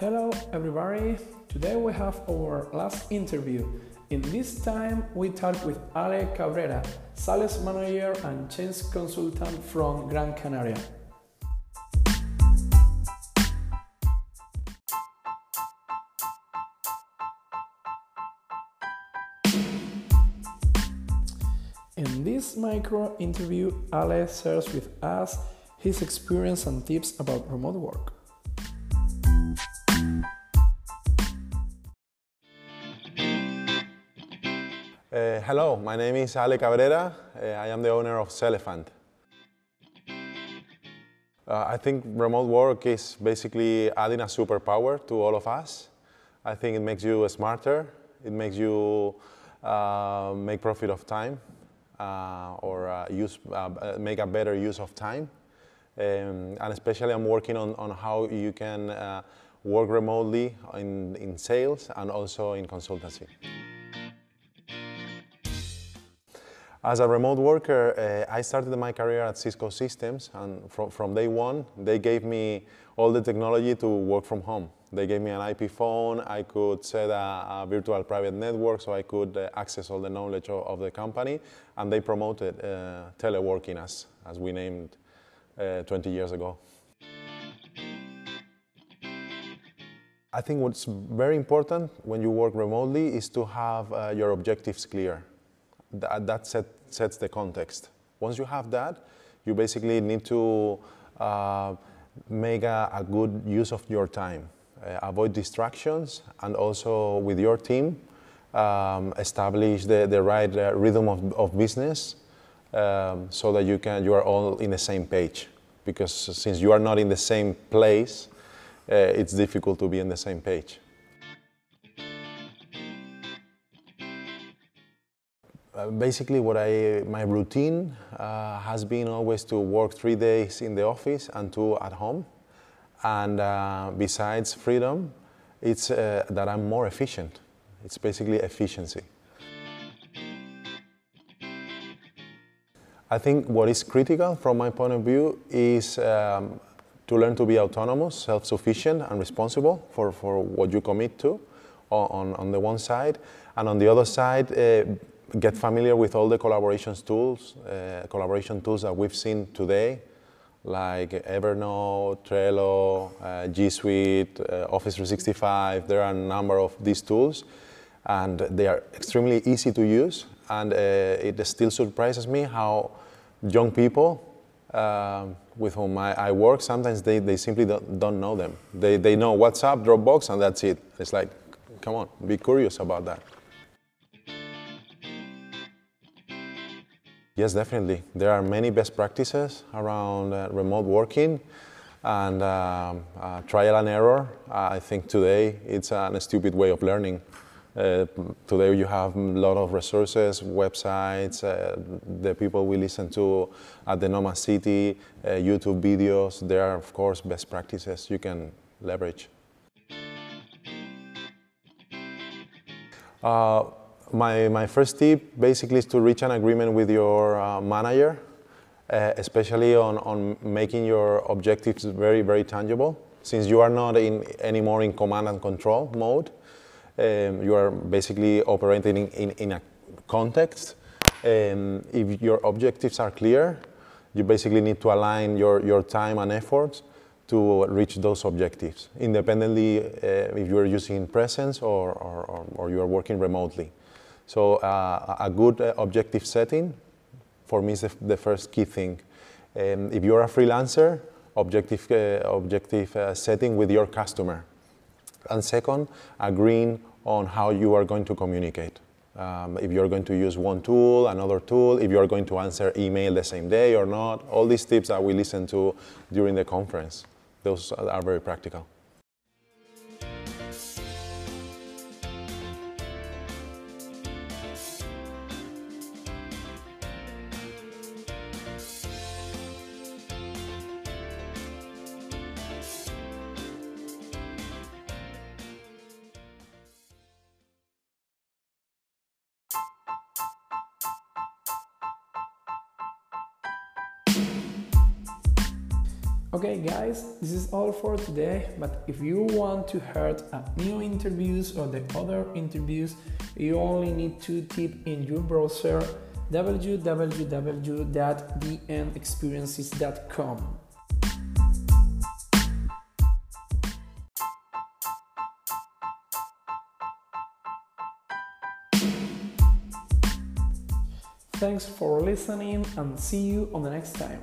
Hello, everybody. Today we have our last interview. In this time, we talk with Ale Cabrera, sales manager and change consultant from Gran Canaria. In this micro interview, Ale shares with us his experience and tips about remote work. Uh, hello, my name is Ale Cabrera. Uh, I am the owner of Celephant. Uh, I think remote work is basically adding a superpower to all of us. I think it makes you smarter, it makes you uh, make profit of time uh, or uh, use, make a better use of time. Um, and especially I'm working on, on how you can work remotely in, in sales and also in consultancy. As a remote worker, uh, I started my career at Cisco Systems, and from, from day one, they gave me all the technology to work from home. They gave me an IP phone, I could set a, a virtual private network so I could uh, access all the knowledge of, of, the company, and they promoted uh, teleworking as, as we named uh, 20 years ago. I think what's very important when you work remotely is to have your objectives clear that, that set, sets the context. Once you have that, you basically need to uh, make a, a, good use of your time. Uh, avoid distractions and also with your team, um, establish the, the right uh, rhythm of, of business um, so that you, can, you are all in the same page. Because since you are not in the same place, uh, it's difficult to be in the same page. Basically, what I my routine uh, has been always to work three days in the office and two at home. And uh, besides freedom, it's uh, that I'm more efficient. It's basically efficiency. I think what is critical from my point of view is um, to learn to be autonomous, self-sufficient, and responsible for, for what you commit to on, on the one side. And on the other side, uh, get familiar with all the collaboration tools, uh, collaboration tools that we've seen today, like Evernote, Trello, uh, G Suite, uh, Office 365. There are a number of these tools, and they are extremely easy to use. And uh, it still surprises me how young people um, with whom I, I, work, sometimes they, they simply don't, don't know them. They, they know WhatsApp, Dropbox, and that's it. It's like, come on, be curious about that. Yes, definitely. There are many best practices around uh, remote working and um, uh, trial and error. Uh, I think today it's a stupid way of learning. Uh, today you have a lot of resources, websites, uh, the people we listen to at the Nomad City, uh, YouTube videos. There are, of course, best practices you can leverage. My, my first tip basically is to reach an agreement with your uh, manager, uh, especially on, on making your objectives very, very tangible. Since you are not in, anymore in command and control mode, um, you are basically operating in, in, in a context. Um, if your objectives are clear, you basically need to align your, your time and efforts to reach those objectives, independently uh, if you are using presence or, or, or you are working remotely. So uh, a good uh, objective setting for me is the, the first key thing. Um, if you're a freelancer, objective, uh, objective uh, setting with your customer. And second, agreeing on how you are going to communicate. Um, if you're going to use one tool, another tool, if you're going to answer email the same day or not, all these tips that we listen to during the conference, those are very practical. Okay, guys, this is all for today. But if you want to hear new interviews or the other interviews, you only need to type in your browser www.dnexperiences.com. Thanks for listening and see you on the next time.